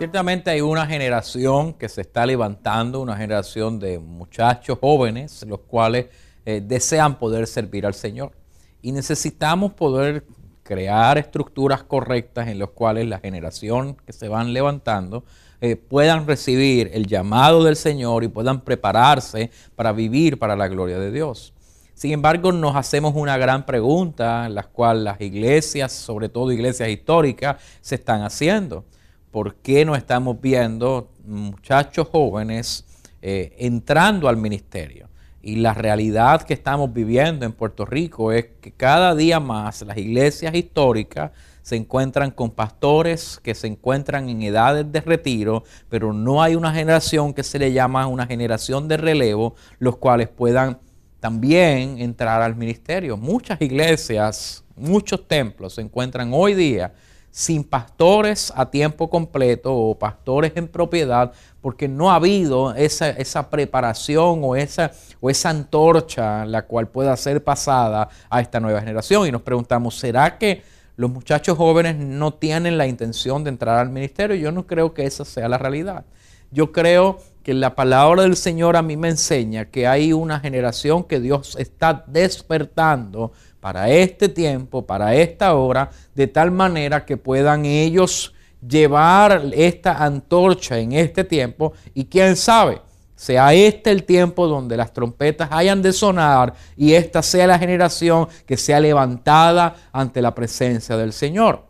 Ciertamente hay una generación que se está levantando, una generación de muchachos jóvenes, los cuales eh, desean poder servir al Señor. Y necesitamos poder crear estructuras correctas en las cuales la generación que se van levantando eh, puedan recibir el llamado del Señor y puedan prepararse para vivir para la gloria de Dios. Sin embargo, nos hacemos una gran pregunta, en la cual las iglesias, sobre todo iglesias históricas, se están haciendo. ¿Por qué no estamos viendo muchachos jóvenes eh, entrando al ministerio? Y la realidad que estamos viviendo en Puerto Rico es que cada día más las iglesias históricas se encuentran con pastores que se encuentran en edades de retiro, pero no hay una generación que se le llama una generación de relevo, los cuales puedan también entrar al ministerio. Muchas iglesias, muchos templos se encuentran hoy día sin pastores a tiempo completo o pastores en propiedad, porque no ha habido esa, esa preparación o esa, o esa antorcha la cual pueda ser pasada a esta nueva generación. Y nos preguntamos, ¿será que los muchachos jóvenes no tienen la intención de entrar al ministerio. Yo no creo que esa sea la realidad. Yo creo que la palabra del Señor a mí me enseña que hay una generación que Dios está despertando para este tiempo, para esta hora, de tal manera que puedan ellos llevar esta antorcha en este tiempo y quién sabe, sea este el tiempo donde las trompetas hayan de sonar y esta sea la generación que sea levantada ante la presencia del Señor.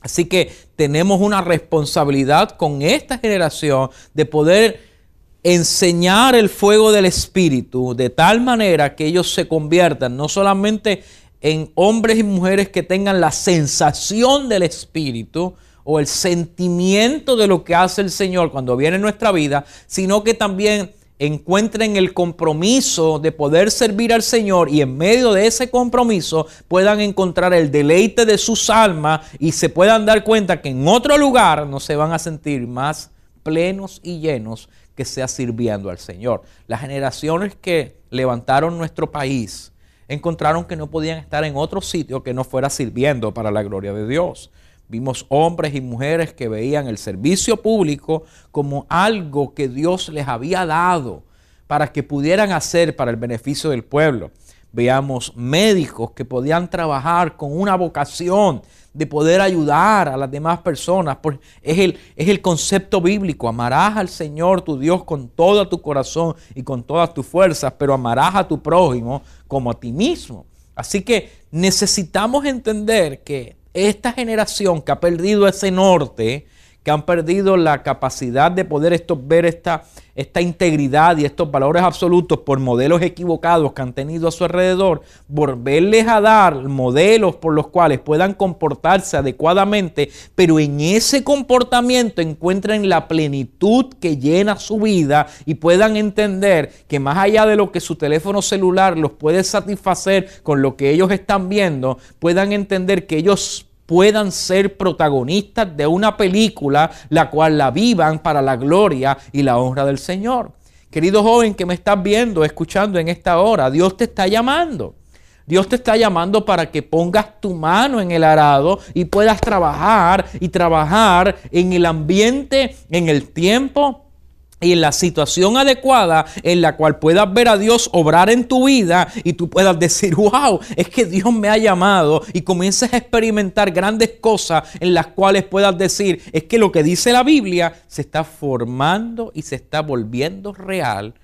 Así que tenemos una responsabilidad con esta generación de poder enseñar el fuego del Espíritu de tal manera que ellos se conviertan no solamente en hombres y mujeres que tengan la sensación del Espíritu, o el sentimiento de lo que hace el Señor cuando viene en nuestra vida, sino que también encuentren el compromiso de poder servir al Señor y en medio de ese compromiso puedan encontrar el deleite de sus almas y se puedan dar cuenta que en otro lugar no se van a sentir más plenos y llenos que sea sirviendo al Señor. Las generaciones que levantaron nuestro país encontraron que no podían estar en otro sitio que no fuera sirviendo para la gloria de Dios. Vimos hombres y mujeres que veían el servicio público como algo que Dios les había dado para que pudieran hacer para el beneficio del pueblo. Veamos médicos que podían trabajar con una vocación de poder ayudar a las demás personas. Es el, es el concepto bíblico. Amarás al Señor tu Dios con todo tu corazón y con todas tus fuerzas, pero amarás a tu prójimo como a ti mismo. Así que necesitamos entender que esta generación que ha perdido ese norte, que han perdido la capacidad de poder esto, ver esta, esta integridad y estos valores absolutos por modelos equivocados que han tenido a su alrededor, volverles a dar modelos por los cuales puedan comportarse adecuadamente, pero en ese comportamiento encuentren la plenitud que llena su vida y puedan entender que más allá de lo que su teléfono celular los puede satisfacer con lo que ellos están viendo, puedan entender que ellos puedan ser protagonistas de una película, la cual la vivan para la gloria y la honra del Señor. Querido joven que me estás viendo, escuchando en esta hora, Dios te está llamando. Dios te está llamando para que pongas tu mano en el arado y puedas trabajar y trabajar en el ambiente, en el tiempo y en la situación adecuada en la cual puedas ver a Dios obrar en tu vida y tú puedas decir, wow, es que Dios me ha llamado y comiences a experimentar grandes cosas en las cuales puedas decir, es que lo que dice la Biblia se está formando y se está volviendo real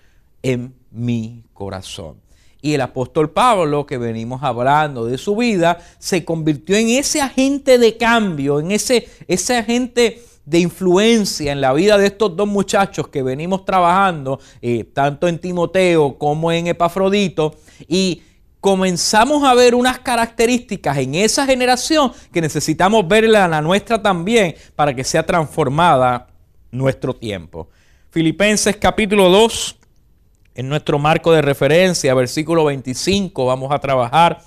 en mi corazón. Y el apóstol Pablo, que venimos hablando de su vida, se convirtió en ese agente de cambio, en ese, ese agente de influencia en la vida de estos dos muchachos que venimos trabajando, eh, tanto en Timoteo como en Epafrodito, y comenzamos a ver unas características en esa generación que necesitamos verla en la nuestra también para que sea transformada nuestro tiempo. Filipenses capítulo 2, en nuestro marco de referencia, versículo 25, vamos a trabajar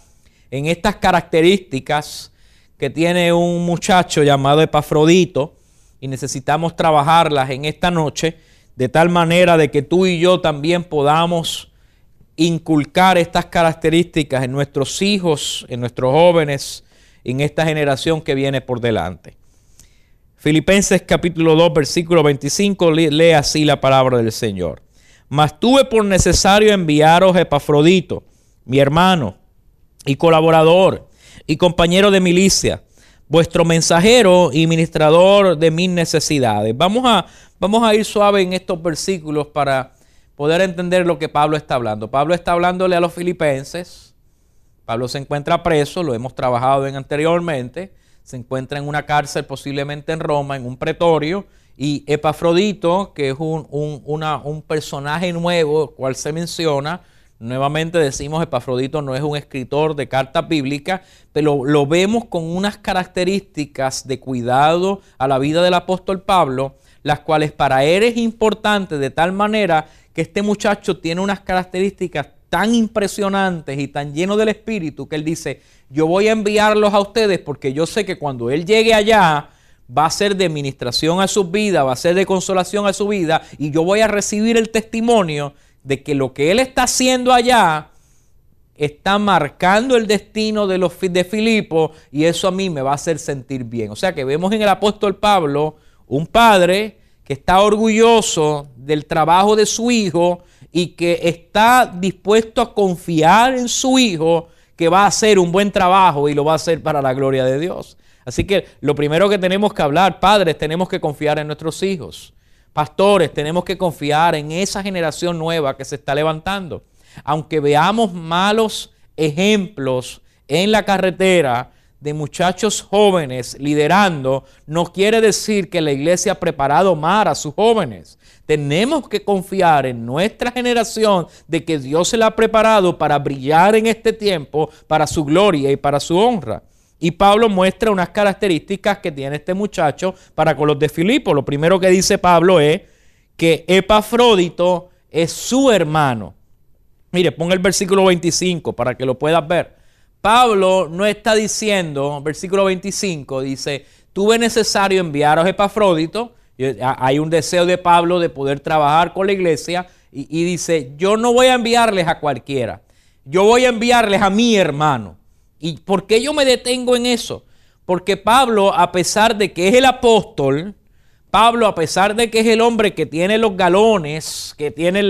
en estas características que tiene un muchacho llamado Epafrodito y necesitamos trabajarlas en esta noche de tal manera de que tú y yo también podamos inculcar estas características en nuestros hijos, en nuestros jóvenes, en esta generación que viene por delante. Filipenses capítulo 2, versículo 25, lee así la palabra del Señor. Mas tuve por necesario enviaros Epafrodito, mi hermano y colaborador y compañero de milicia, vuestro mensajero y ministrador de mis necesidades. Vamos a, vamos a ir suave en estos versículos para poder entender lo que Pablo está hablando. Pablo está hablándole a los filipenses. Pablo se encuentra preso, lo hemos trabajado en anteriormente se encuentra en una cárcel, posiblemente en Roma, en un pretorio, y Epafrodito, que es un, un, personaje nuevo, cual se menciona, nuevamente decimos, Epafrodito no es un escritor de cartas bíblicas, pero lo vemos con unas características de cuidado a la vida del apóstol Pablo, las cuales para él es importante de tal manera que este muchacho tiene unas características tan impresionantes y tan llenos del Espíritu que él dice, yo voy a enviarlos a ustedes porque yo sé que cuando Él llegue allá va a ser de ministración a su vida, va a ser de consolación a su vida y yo voy a recibir el testimonio de que lo que Él está haciendo allá está marcando el destino de los de Filipo y eso a mí me va a hacer sentir bien. O sea que vemos en el apóstol Pablo un padre que está orgulloso del trabajo de su hijo y que está dispuesto a confiar en su hijo que va a hacer un buen trabajo y lo va a hacer para la gloria de Dios. Así que lo primero que tenemos que hablar, padres, tenemos que confiar en nuestros hijos. Pastores, tenemos que confiar en esa generación nueva que se está levantando. Aunque veamos malos ejemplos en la carretera de muchachos jóvenes liderando, no quiere decir que la iglesia ha preparado mal a sus jóvenes. Tenemos que confiar en nuestra generación de que Dios se la ha preparado para brillar en este tiempo, para su gloria y para su honra. Y Pablo muestra unas características que tiene este muchacho para con los de Filipo. Lo primero que dice Pablo es que Epafrodito es su hermano. Mire, ponga el versículo 25 para que lo puedas ver. Pablo no está diciendo, versículo 25, dice, tuve necesario enviaros a Epafrodito hay un deseo de Pablo de poder trabajar con la iglesia y, dice, yo no voy a enviarles a cualquiera, yo voy a enviarles a mi hermano. ¿Y por qué yo me detengo en eso? Porque Pablo, a pesar de que es el apóstol, Pablo, a pesar de que es el hombre que tiene los galones, que tiene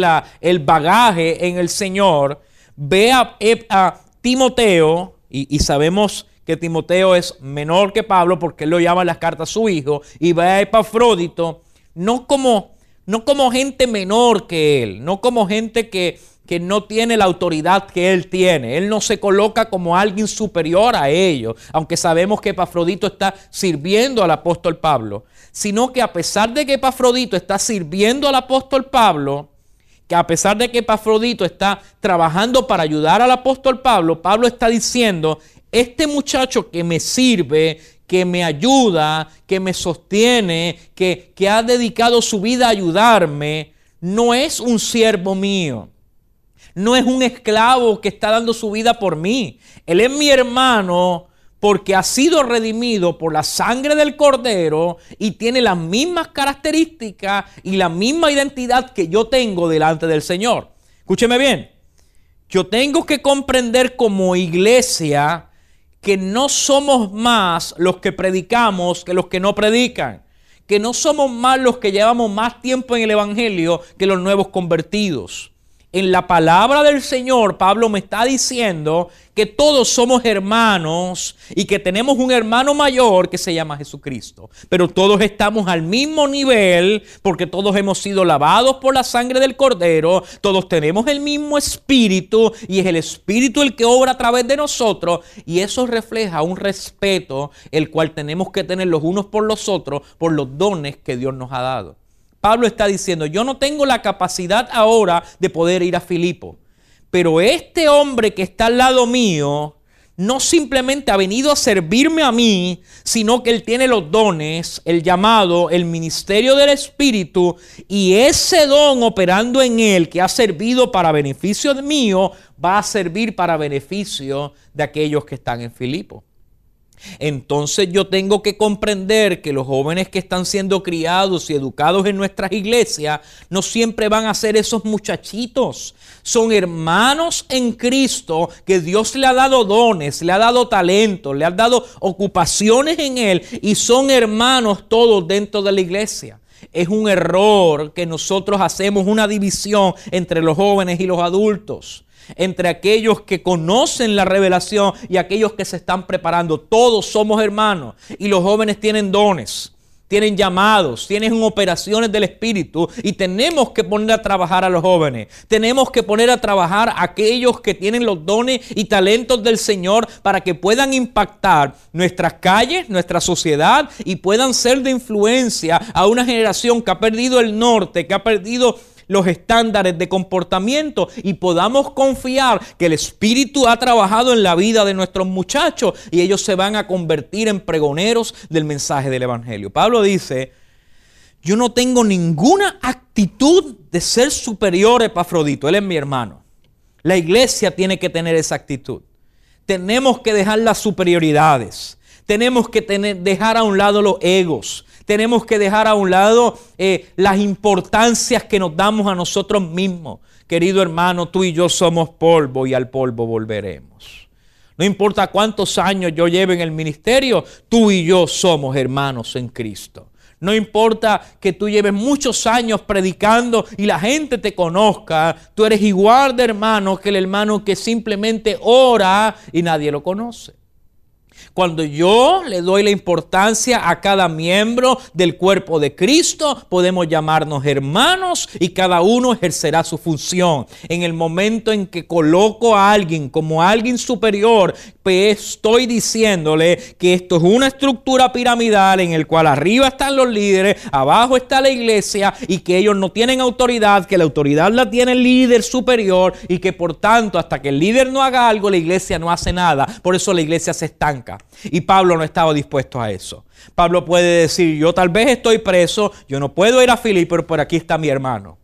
el bagaje en el Señor, ve a, Timoteo, y, sabemos que Timoteo es menor que Pablo porque él lo llama en las cartas su hijo, y ve a Epafrodito no como, no como gente menor que él, no como gente que, que no tiene la autoridad que él tiene. Él no se coloca como alguien superior a ellos, aunque sabemos que Epafrodito está sirviendo al apóstol Pablo, sino que a pesar de que Epafrodito está sirviendo al apóstol Pablo, que a pesar de que Epafrodito está trabajando para ayudar al apóstol Pablo, Pablo está diciendo este muchacho que me sirve, que me ayuda, que me sostiene, que, que ha dedicado su vida a ayudarme, no es un siervo mío. No es un esclavo que está dando su vida por mí. Él es mi hermano porque ha sido redimido por la sangre del cordero y tiene las mismas características y la misma identidad que yo tengo delante del Señor. Escúcheme bien. Yo tengo que comprender como iglesia que no somos más los que predicamos que los que no predican, que no somos más los que llevamos más tiempo en el Evangelio que los nuevos convertidos en la palabra del Señor, Pablo me está diciendo que todos somos hermanos y que tenemos un hermano mayor que se llama Jesucristo. Pero todos estamos al mismo nivel porque todos hemos sido lavados por la sangre del Cordero, todos tenemos el mismo espíritu y es el espíritu el que obra a través de nosotros y eso refleja un respeto el cual tenemos que tener los unos por los otros por los dones que Dios nos ha dado. Pablo está diciendo, yo no tengo la capacidad ahora de poder ir a Filipo, pero este hombre que está al lado mío no simplemente ha venido a servirme a mí, sino que Él tiene los dones, el llamado, el ministerio del Espíritu, y ese don operando en Él, que ha servido para beneficio mío, va a servir para beneficio de aquellos que están en Filipo. Entonces yo tengo que comprender que los jóvenes que están siendo criados y educados en nuestras iglesias no siempre van a ser esos muchachitos. Son hermanos en Cristo que Dios le ha dado dones, le ha dado talentos, le ha dado ocupaciones en Él y son hermanos todos dentro de la iglesia. Es un error que nosotros hacemos una división entre los jóvenes y los adultos entre aquellos que conocen la revelación y aquellos que se están preparando. Todos somos hermanos y los jóvenes tienen dones. Tienen llamados, tienen operaciones del Espíritu y tenemos que poner a trabajar a los jóvenes. Tenemos que poner a trabajar a aquellos que tienen los dones y talentos del Señor para que puedan impactar nuestras calles, nuestra sociedad y puedan ser de influencia a una generación que ha perdido el norte, que ha perdido los estándares de comportamiento y podamos confiar que el Espíritu ha trabajado en la vida de nuestros muchachos y ellos se van a convertir en pregoneros del mensaje del Evangelio. Pablo dice, yo no tengo ninguna actitud de ser superior a Epafrodito, él es mi hermano. La iglesia tiene que tener esa actitud. Tenemos que dejar las superioridades. Tenemos que dejar a un lado los egos. Tenemos que dejar a un lado eh, las importancias que nos damos a nosotros mismos. Querido hermano, tú y yo somos polvo y al polvo volveremos. No importa cuántos años yo lleve en el ministerio, tú y yo somos hermanos en Cristo. No importa que tú lleves muchos años predicando y la gente te conozca, tú eres igual de hermano que el hermano que simplemente ora y nadie lo conoce. Cuando yo le doy la importancia a cada miembro del cuerpo de Cristo, podemos llamarnos hermanos y cada uno ejercerá su función. En el momento en que coloco a alguien como alguien superior, estoy diciéndole que esto es una estructura piramidal en el cual arriba están los líderes, abajo está la iglesia y que ellos no tienen autoridad, que la autoridad la tiene el líder superior y que por tanto hasta que el líder no haga algo, la iglesia no hace nada. Por eso la iglesia se estanca. Y Pablo no estaba dispuesto a eso. Pablo puede decir, yo tal vez estoy preso, yo no puedo ir a Filipe, pero por aquí está mi hermano.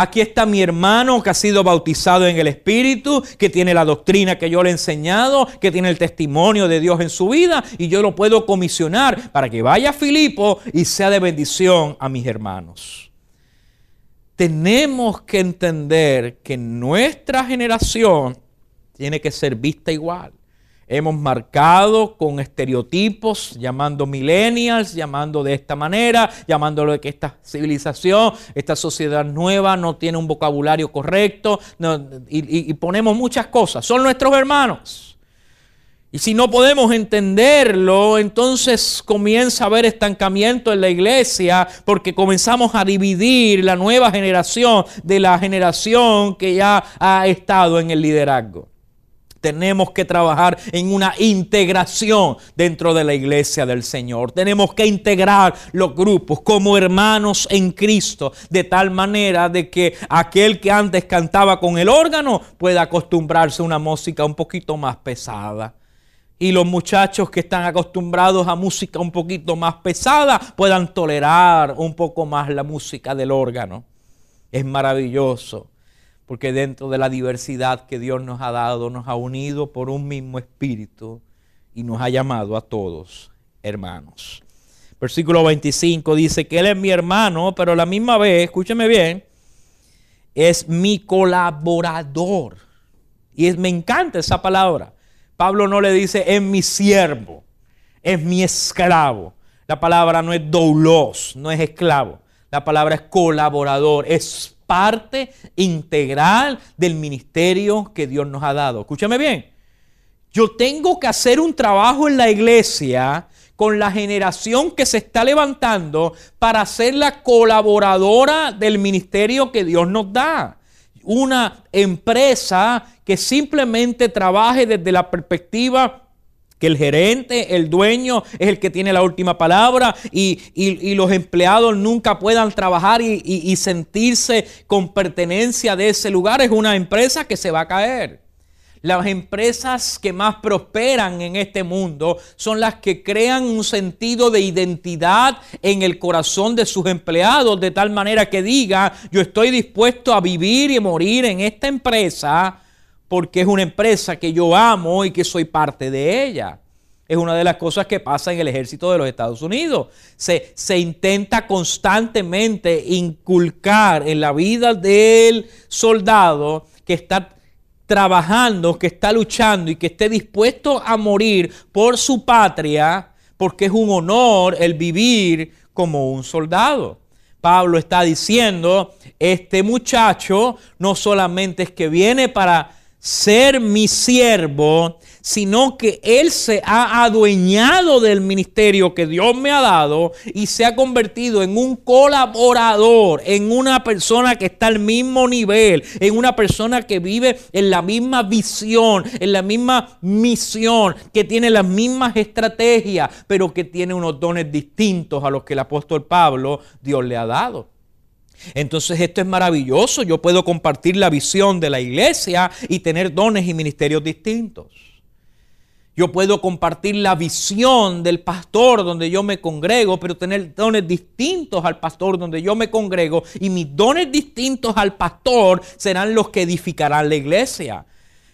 Aquí está mi hermano que ha sido bautizado en el Espíritu, que tiene la doctrina que yo le he enseñado, que tiene el testimonio de Dios en su vida y yo lo puedo comisionar para que vaya a Filipo y sea de bendición a mis hermanos. Tenemos que entender que nuestra generación tiene que ser vista igual. Hemos marcado con estereotipos, llamando millennials, llamando de esta manera, llamándolo de que esta civilización, esta sociedad nueva no tiene un vocabulario correcto y, ponemos muchas cosas. Son nuestros hermanos. Y si no podemos entenderlo, entonces comienza a haber estancamiento en la iglesia porque comenzamos a dividir la nueva generación de la generación que ya ha estado en el liderazgo. Tenemos que trabajar en una integración dentro de la iglesia del Señor. Tenemos que integrar los grupos como hermanos en Cristo, de tal manera de que aquel que antes cantaba con el órgano pueda acostumbrarse a una música un poquito más pesada. Y los muchachos que están acostumbrados a música un poquito más pesada puedan tolerar un poco más la música del órgano. Es maravilloso porque dentro de la diversidad que Dios nos ha dado, nos ha unido por un mismo espíritu y nos ha llamado a todos hermanos. Versículo 25 dice que Él es mi hermano, pero a la misma vez, escúcheme bien, es mi colaborador. Y es, me encanta esa palabra. Pablo no le dice es mi siervo, es mi esclavo. La palabra no es doulos, no es esclavo. La palabra es colaborador, es parte integral del ministerio que Dios nos ha dado. Escúchame bien. Yo tengo que hacer un trabajo en la iglesia con la generación que se está levantando para ser la colaboradora del ministerio que Dios nos da. Una empresa que simplemente trabaje desde la perspectiva que el gerente, el dueño es el que tiene la última palabra y, los empleados nunca puedan trabajar y, y, sentirse con pertenencia de ese lugar. Es una empresa que se va a caer. Las empresas que más prosperan en este mundo son las que crean un sentido de identidad en el corazón de sus empleados, de tal manera que diga, yo estoy dispuesto a vivir y morir en esta empresa porque es una empresa que yo amo y que soy parte de ella. Es una de las cosas que pasa en el ejército de los Estados Unidos. Se, se, intenta constantemente inculcar en la vida del soldado que está trabajando, que está luchando y que esté dispuesto a morir por su patria, porque es un honor el vivir como un soldado. Pablo está diciendo, este muchacho no solamente es que viene para ser mi siervo, sino que Él se ha adueñado del ministerio que Dios me ha dado y se ha convertido en un colaborador, en una persona que está al mismo nivel, en una persona que vive en la misma visión, en la misma misión, que tiene las mismas estrategias, pero que tiene unos dones distintos a los que el apóstol Pablo Dios le ha dado. Entonces esto es maravilloso. Yo puedo compartir la visión de la iglesia y tener dones y ministerios distintos. Yo puedo compartir la visión del pastor donde yo me congrego, pero tener dones distintos al pastor donde yo me congrego. Y mis dones distintos al pastor serán los que edificarán la iglesia.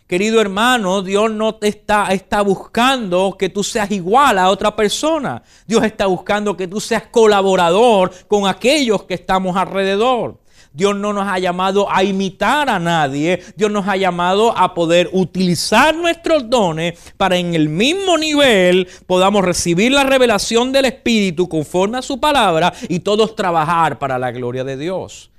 Querido hermano, Dios no te está, está buscando que tú seas igual a otra persona. Dios está buscando que tú seas colaborador con aquellos que estamos alrededor. Dios no nos ha llamado a imitar a nadie. Dios nos ha llamado a poder utilizar nuestros dones para en el mismo nivel podamos recibir la revelación del Espíritu conforme a su palabra y todos trabajar para la gloria de Dios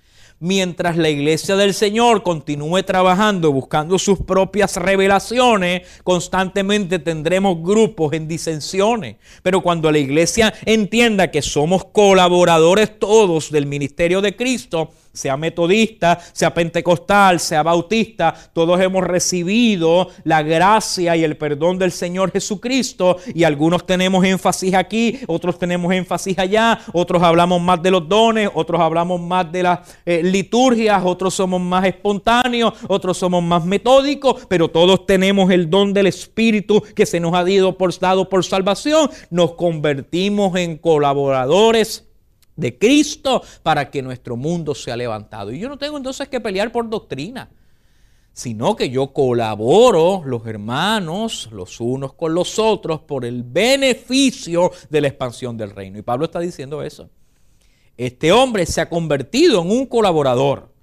mientras la iglesia del Señor continúe trabajando, buscando sus propias revelaciones, constantemente tendremos grupos en disensiones. Pero cuando la iglesia entienda que somos colaboradores todos del ministerio de Cristo, sea metodista, sea pentecostal, sea bautista, todos hemos recibido la gracia y el perdón del Señor Jesucristo y algunos tenemos énfasis aquí, otros tenemos énfasis allá, otros hablamos más de los dones, otros hablamos más de las eh, liturgias, otros somos más espontáneos, otros somos más metódicos, pero todos tenemos el don del Espíritu que se nos ha por, dado por salvación, nos convertimos en colaboradores de Cristo para que nuestro mundo sea levantado. Y yo no tengo entonces que pelear por doctrina, sino que yo colaboro los hermanos los unos con los otros por el beneficio de la expansión del reino. Y Pablo está diciendo eso. Este hombre se ha convertido en un colaborador.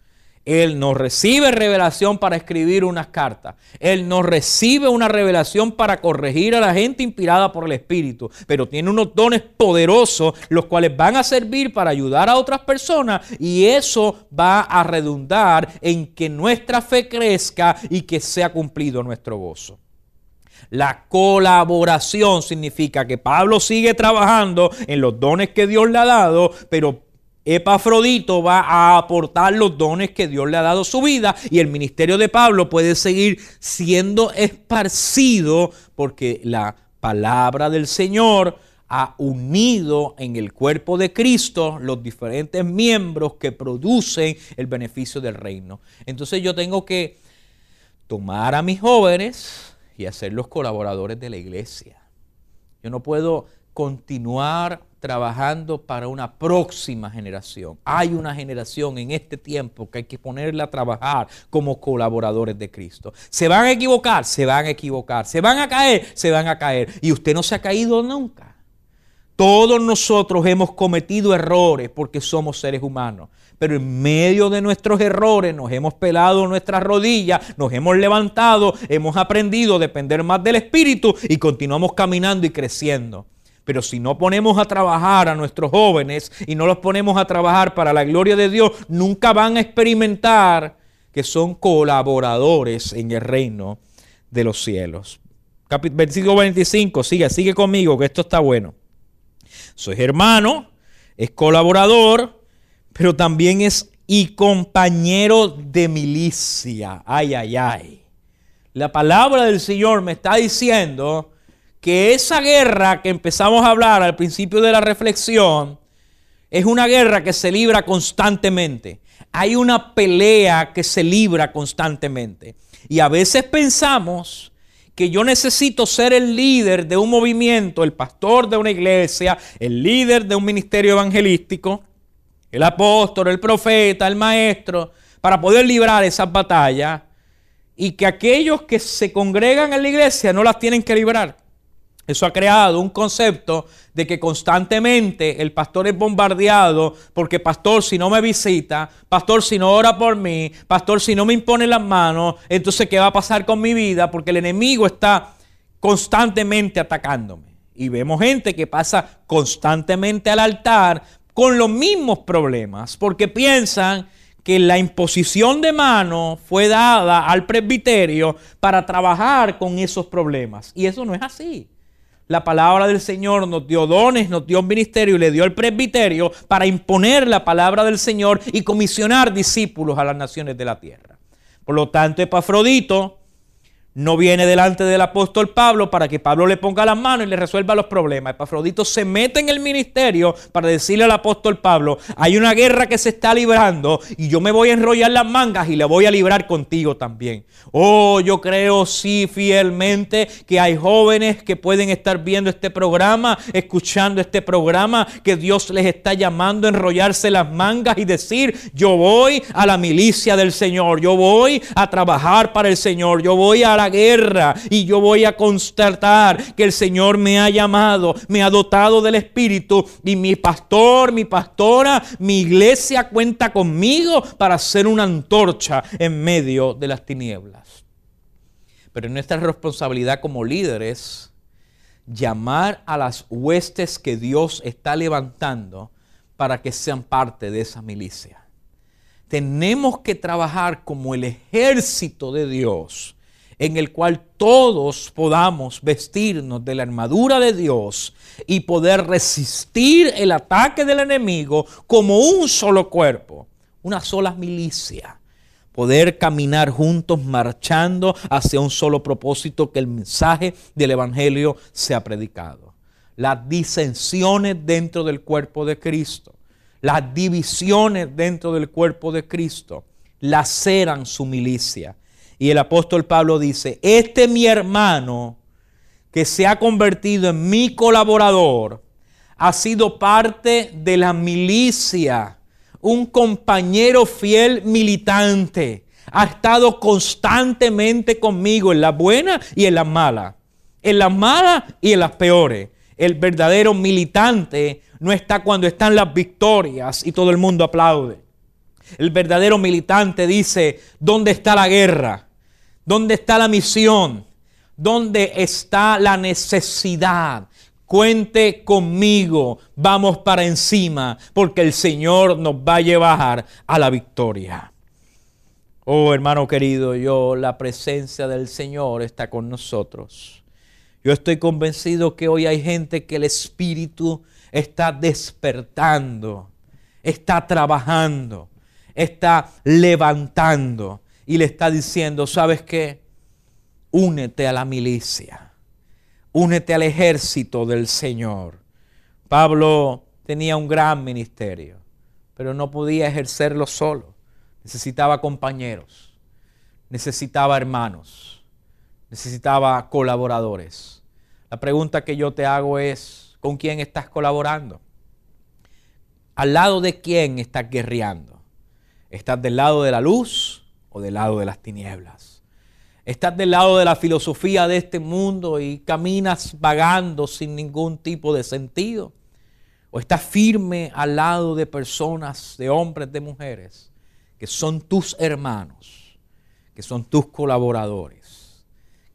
Él no recibe revelación para escribir unas cartas. Él no recibe una revelación para corregir a la gente inspirada por el Espíritu. Pero tiene unos dones poderosos, los cuales van a servir para ayudar a otras personas. Y eso va a redundar en que nuestra fe crezca y que sea cumplido nuestro gozo. La colaboración significa que Pablo sigue trabajando en los dones que Dios le ha dado, pero Epafrodito va a aportar los dones que Dios le ha dado su vida y el ministerio de Pablo puede seguir siendo esparcido porque la palabra del Señor ha unido en el cuerpo de Cristo los diferentes miembros que producen el beneficio del reino. Entonces yo tengo que tomar a mis jóvenes y hacerlos colaboradores de la iglesia. Yo no puedo continuar trabajando para una próxima generación. Hay una generación en este tiempo que hay que ponerla a trabajar como colaboradores de Cristo. Se van a equivocar, se van a equivocar. Se van a caer, se van a caer. Y usted no se ha caído nunca. Todos nosotros hemos cometido errores porque somos seres humanos. Pero en medio de nuestros errores nos hemos pelado nuestras rodillas, nos hemos levantado, hemos aprendido a depender más del Espíritu y continuamos caminando y creciendo. Pero si no ponemos a trabajar a nuestros jóvenes y no los ponemos a trabajar para la gloria de Dios, nunca van a experimentar que son colaboradores en el reino de los cielos. Versículo 25, sigue, sigue conmigo, que esto está bueno. Soy hermano, es colaborador, pero también es y compañero de milicia. Ay, ay, ay. La palabra del Señor me está diciendo que esa guerra que empezamos a hablar al principio de la reflexión es una guerra que se libra constantemente. Hay una pelea que se libra constantemente. Y a veces pensamos que yo necesito ser el líder de un movimiento, el pastor de una iglesia, el líder de un ministerio evangelístico, el apóstol, el profeta, el maestro, para poder librar esas batallas y que aquellos que se congregan en la iglesia no las tienen que librar. Eso ha creado un concepto de que constantemente el pastor es bombardeado porque pastor si no me visita, pastor si no ora por mí, pastor si no me impone las manos, entonces ¿qué va a pasar con mi vida? Porque el enemigo está constantemente atacándome. Y vemos gente que pasa constantemente al altar con los mismos problemas porque piensan que la imposición de mano fue dada al presbiterio para trabajar con esos problemas. Y eso no es así. La palabra del Señor nos dio dones, nos dio un ministerio y le dio el presbiterio para imponer la palabra del Señor y comisionar discípulos a las naciones de la tierra. Por lo tanto, Epafrodito no viene delante del apóstol Pablo para que Pablo le ponga las manos y le resuelva los problemas. Epafrodito se mete en el ministerio para decirle al apóstol Pablo, hay una guerra que se está librando y yo me voy a enrollar las mangas y le voy a librar contigo también. Oh, yo creo sí fielmente que hay jóvenes que pueden estar viendo este programa, escuchando este programa, que Dios les está llamando a enrollarse las mangas y decir, yo voy a la milicia del Señor, yo voy a trabajar para el Señor, yo voy a guerra y yo voy a constatar que el Señor me ha llamado, me ha dotado del Espíritu y mi pastor, mi pastora, mi iglesia cuenta conmigo para ser una antorcha en medio de las tinieblas. Pero nuestra responsabilidad como líderes llamar a las huestes que Dios está levantando para que sean parte de esa milicia. Tenemos que trabajar como el ejército de Dios en el cual todos podamos vestirnos de la armadura de Dios y poder resistir el ataque del enemigo como un solo cuerpo, una sola milicia. Poder caminar juntos marchando hacia un solo propósito, que el mensaje del Evangelio sea predicado. Las disensiones dentro del cuerpo de Cristo, las divisiones dentro del cuerpo de Cristo, laceran su milicia y el apóstol Pablo dice, este mi hermano que se ha convertido en mi colaborador, ha sido parte de la milicia, un compañero fiel militante, ha estado constantemente conmigo en las buenas y en las malas, en las malas y en las peores. El verdadero militante no está cuando están las victorias y todo el mundo aplaude. El verdadero militante dice, ¿dónde está la guerra? ¿Dónde está la misión? ¿Dónde está la necesidad? Cuente conmigo, vamos para encima, porque el Señor nos va a llevar a la victoria. Oh hermano querido, yo la presencia del Señor está con nosotros. Yo estoy convencido que hoy hay gente que el Espíritu está despertando, está trabajando, está levantando y le está diciendo, ¿sabes qué? Únete a la milicia, únete al ejército del Señor. Pablo tenía un gran ministerio, pero no podía ejercerlo solo. Necesitaba compañeros, necesitaba hermanos, necesitaba colaboradores. La pregunta que yo te hago es, ¿con quién estás colaborando? ¿Al lado de quién estás guerreando? ¿Estás del lado de la luz o del lado de las tinieblas. Estás del lado de la filosofía de este mundo y caminas vagando sin ningún tipo de sentido. O estás firme al lado de personas, de hombres, de mujeres, que son tus hermanos, que son tus colaboradores,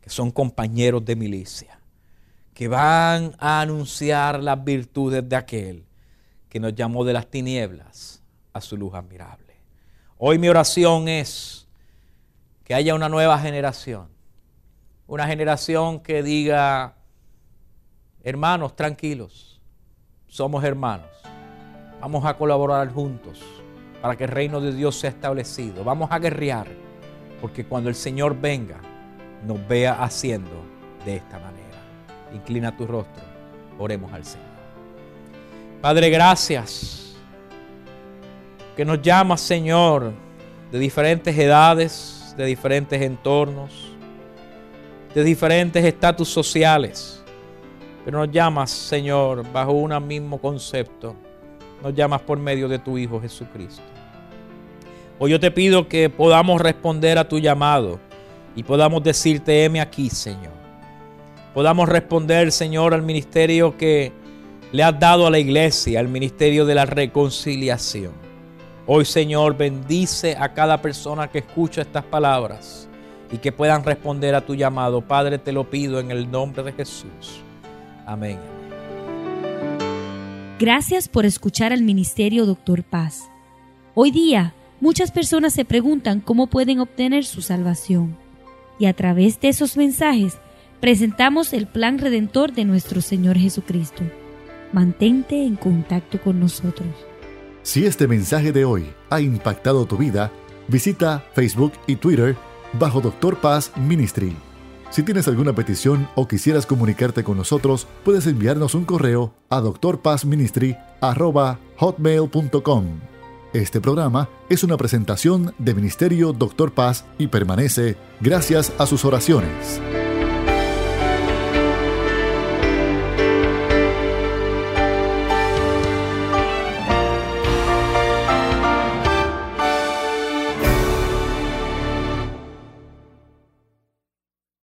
que son compañeros de milicia, que van a anunciar las virtudes de aquel que nos llamó de las tinieblas a su luz admirable. Hoy mi oración es que haya una nueva generación. Una generación que diga, hermanos, tranquilos, somos hermanos. Vamos a colaborar juntos para que el reino de Dios sea establecido. Vamos a guerrear, porque cuando el Señor venga, nos vea haciendo de esta manera. Inclina tu rostro, oremos al Señor. Padre, gracias que nos llamas, Señor, de diferentes edades, de diferentes entornos, de diferentes estatus sociales. Pero nos llamas, Señor, bajo un mismo concepto. Nos llamas por medio de tu Hijo Jesucristo. Hoy yo te pido que podamos responder a tu llamado y podamos decirte, heme aquí, Señor. Podamos responder, Señor, al ministerio que le has dado a la iglesia, al ministerio de la reconciliación. Hoy, Señor, bendice a cada persona que escucha estas palabras y que puedan responder a tu llamado. Padre, te lo pido en el nombre de Jesús. Amén. Gracias por escuchar al Ministerio Doctor Paz. Hoy día, muchas personas se preguntan cómo pueden obtener su salvación. Y a través de esos mensajes, presentamos el plan redentor de nuestro Señor Jesucristo. Mantente en contacto con nosotros. Si este mensaje de hoy ha impactado tu vida, visita Facebook y Twitter bajo Doctor Paz Ministry. Si tienes alguna petición o quisieras comunicarte con nosotros, puedes enviarnos un correo a drpazministry@hotmail.com. Este programa es una presentación de Ministerio Doctor Paz y permanece gracias a sus oraciones.